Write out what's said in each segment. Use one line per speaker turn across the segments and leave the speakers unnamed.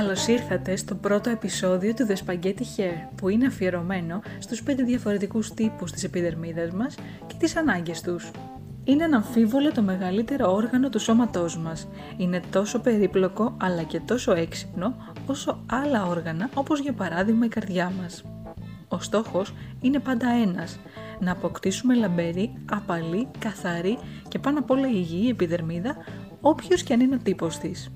Καλώς ήρθατε στο πρώτο επεισόδιο του The Spaghetti Hair που είναι αφιερωμένο στους πέντε διαφορετικούς τύπους της επιδερμίδας μας και τις ανάγκες τους. Είναι αναμφίβολα το μεγαλύτερο όργανο του σώματός μας. Είναι τόσο περίπλοκο αλλά και τόσο έξυπνο όσο άλλα όργανα όπως για παράδειγμα η καρδιά μας. Ο στόχος είναι πάντα ένας, να αποκτήσουμε λαμπερή, απαλή, καθαρή και πάνω απ' όλα υγιή επιδερμίδα όποιος και αν είναι ο τύπος της.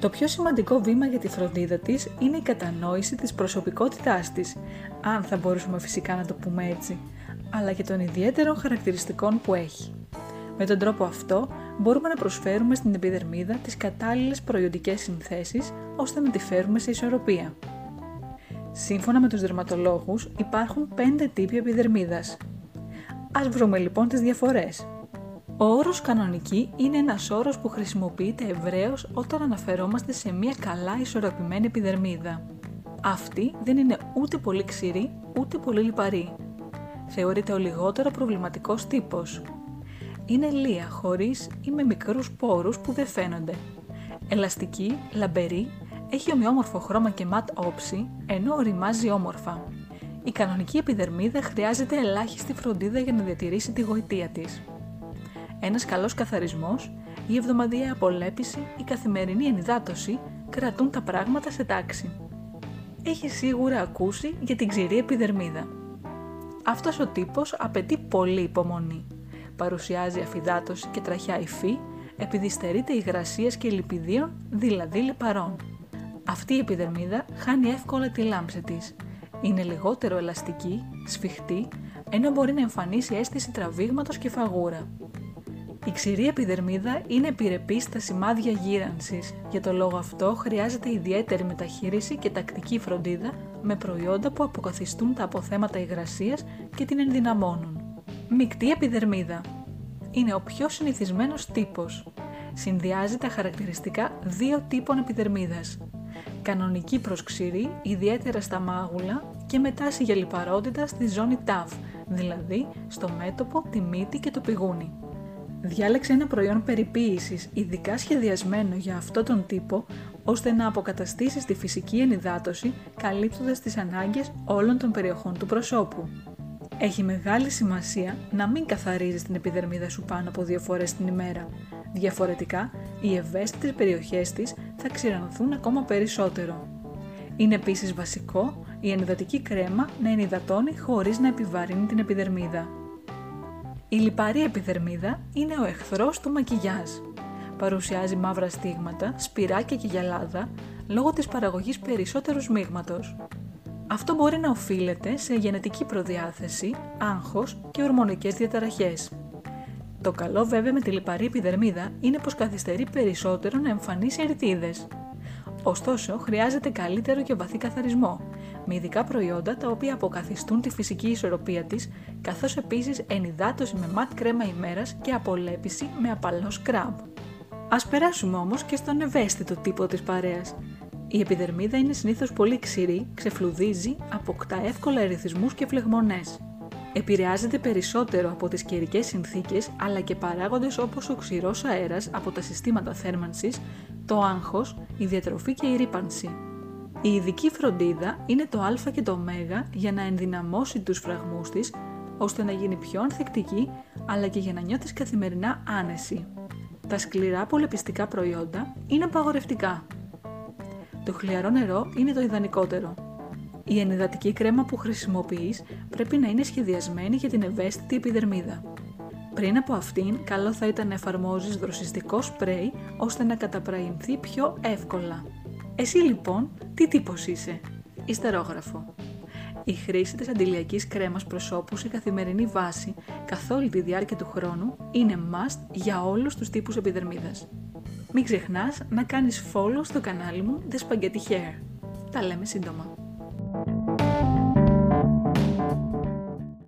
Το πιο σημαντικό βήμα για τη φροντίδα της είναι η κατανόηση της προσωπικότητάς της, αν θα μπορούσαμε φυσικά να το πούμε έτσι, αλλά και των ιδιαίτερων χαρακτηριστικών που έχει. Με τον τρόπο αυτό μπορούμε να προσφέρουμε στην επιδερμίδα τις κατάλληλες προϊοντικές συνθέσεις ώστε να τη φέρουμε σε ισορροπία. Σύμφωνα με τους δερματολόγους υπάρχουν 5 τύποι επιδερμίδας. Ας βρούμε λοιπόν τις διαφορές. Ο όρος κανονική είναι ένας όρος που χρησιμοποιείται ευρέως όταν αναφερόμαστε σε μια καλά ισορροπημένη επιδερμίδα. Αυτή δεν είναι ούτε πολύ ξηρή ούτε πολύ λιπαρή. Θεωρείται ο λιγότερο προβληματικός τύπος. Είναι λία χωρίς ή με μικρούς πόρους που δεν φαίνονται. Ελαστική, λαμπερή, έχει ομοιόμορφο χρώμα και ματ όψη, ενώ οριμάζει όμορφα. Η κανονική επιδερμίδα χρειάζεται ελάχιστη φροντίδα για να διατηρήσει τη γοητεία της ένας καλός καθαρισμός, η εβδομαδιαία απολέπιση, η καθημερινή ενυδάτωση κρατούν τα πράγματα σε τάξη. Έχει σίγουρα ακούσει για την ξηρή επιδερμίδα. Αυτός ο τύπος απαιτεί πολύ υπομονή. Παρουσιάζει αφυδάτωση και τραχιά υφή επειδή στερείται υγρασίας και λιπιδίων, δηλαδή λιπαρών. Αυτή η επιδερμίδα χάνει εύκολα τη λάμψη της. Είναι λιγότερο ελαστική, σφιχτή, ενώ μπορεί να εμφανίσει αίσθηση τραβήγματος και φαγούρα. Η ξηρή επιδερμίδα είναι επιρρεπής στα σημάδια γύρανσης. Για το λόγο αυτό χρειάζεται ιδιαίτερη μεταχείριση και τακτική φροντίδα με προϊόντα που αποκαθιστούν τα αποθέματα υγρασίας και την ενδυναμώνουν. Μικτή επιδερμίδα είναι ο πιο συνηθισμένος τύπος. Συνδυάζει τα χαρακτηριστικά δύο τύπων επιδερμίδας. Κανονική προς ξηρή, ιδιαίτερα στα μάγουλα και με τάση για λιπαρότητα στη ζώνη ταφ, δηλαδή στο μέτωπο, τη μύτη και το πηγούνι. Διάλεξε ένα προϊόν περιποίησης ειδικά σχεδιασμένο για αυτό τον τύπο, ώστε να αποκαταστήσεις τη φυσική ενυδάτωση καλύπτοντας τις ανάγκες όλων των περιοχών του προσώπου. Έχει μεγάλη σημασία να μην καθαρίζεις την επιδερμίδα σου πάνω από δύο φορές την ημέρα. Διαφορετικά, οι ευαίσθητες περιοχές της θα ξηρανθούν ακόμα περισσότερο. Είναι επίσης βασικό η ενυδατική κρέμα να ενυδατώνει χωρίς να επιβαρύνει την επιδερμίδα. Η λιπαρή επιδερμίδα είναι ο εχθρός του μακιγιάζ. Παρουσιάζει μαύρα στίγματα, σπυράκια και γυαλάδα λόγω της παραγωγής περισσότερου σμίγματος. Αυτό μπορεί να οφείλεται σε γενετική προδιάθεση, άγχος και ορμονικές διαταραχές. Το καλό βέβαια με τη λιπαρή επιδερμίδα είναι πως καθυστερεί περισσότερο να εμφανίσει ερητίδες. Ωστόσο, χρειάζεται καλύτερο και βαθύ καθαρισμό, με ειδικά προϊόντα τα οποία αποκαθιστούν τη φυσική ισορροπία της, καθώς επίσης ενυδάτωση με ματ κρέμα ημέρας και απολέπιση με απαλός σκράμπ. Ας περάσουμε όμως και στον ευαίσθητο τύπο της παρέας. Η επιδερμίδα είναι συνήθως πολύ ξηρή, ξεφλουδίζει, αποκτά εύκολα ερεθισμούς και φλεγμονές. Επηρεάζεται περισσότερο από τις καιρικές συνθήκες αλλά και παράγοντες όπως ο ξηρός αέρας από τα συστήματα θέρμανσης, το άγχος, η διατροφή και η ρήπανση. Η ειδική φροντίδα είναι το α και το ω για να ενδυναμώσει τους φραγμούς της, ώστε να γίνει πιο ανθεκτική, αλλά και για να νιώθεις καθημερινά άνεση. Τα σκληρά πολεπιστικά προϊόντα είναι απαγορευτικά. Το χλιαρό νερό είναι το ιδανικότερο. Η ενυδατική κρέμα που χρησιμοποιείς πρέπει να είναι σχεδιασμένη για την ευαίσθητη επιδερμίδα. Πριν από αυτήν, καλό θα ήταν να εφαρμόζεις δροσιστικό σπρέι ώστε να καταπραϊνθεί πιο εύκολα. Εσύ λοιπόν, τι τύπος είσαι; Ιστερόγραφο. Η χρήση της αντιλιακής κρέμας προσώπου σε καθημερινή βάση καθ' όλη τη διάρκεια του χρόνου είναι must για όλους τους τύπους επιδερμίδας. Μην ξεχνάς να κάνεις follow στο κανάλι μου The Spaghetti Hair. Τα λέμε σύντομα.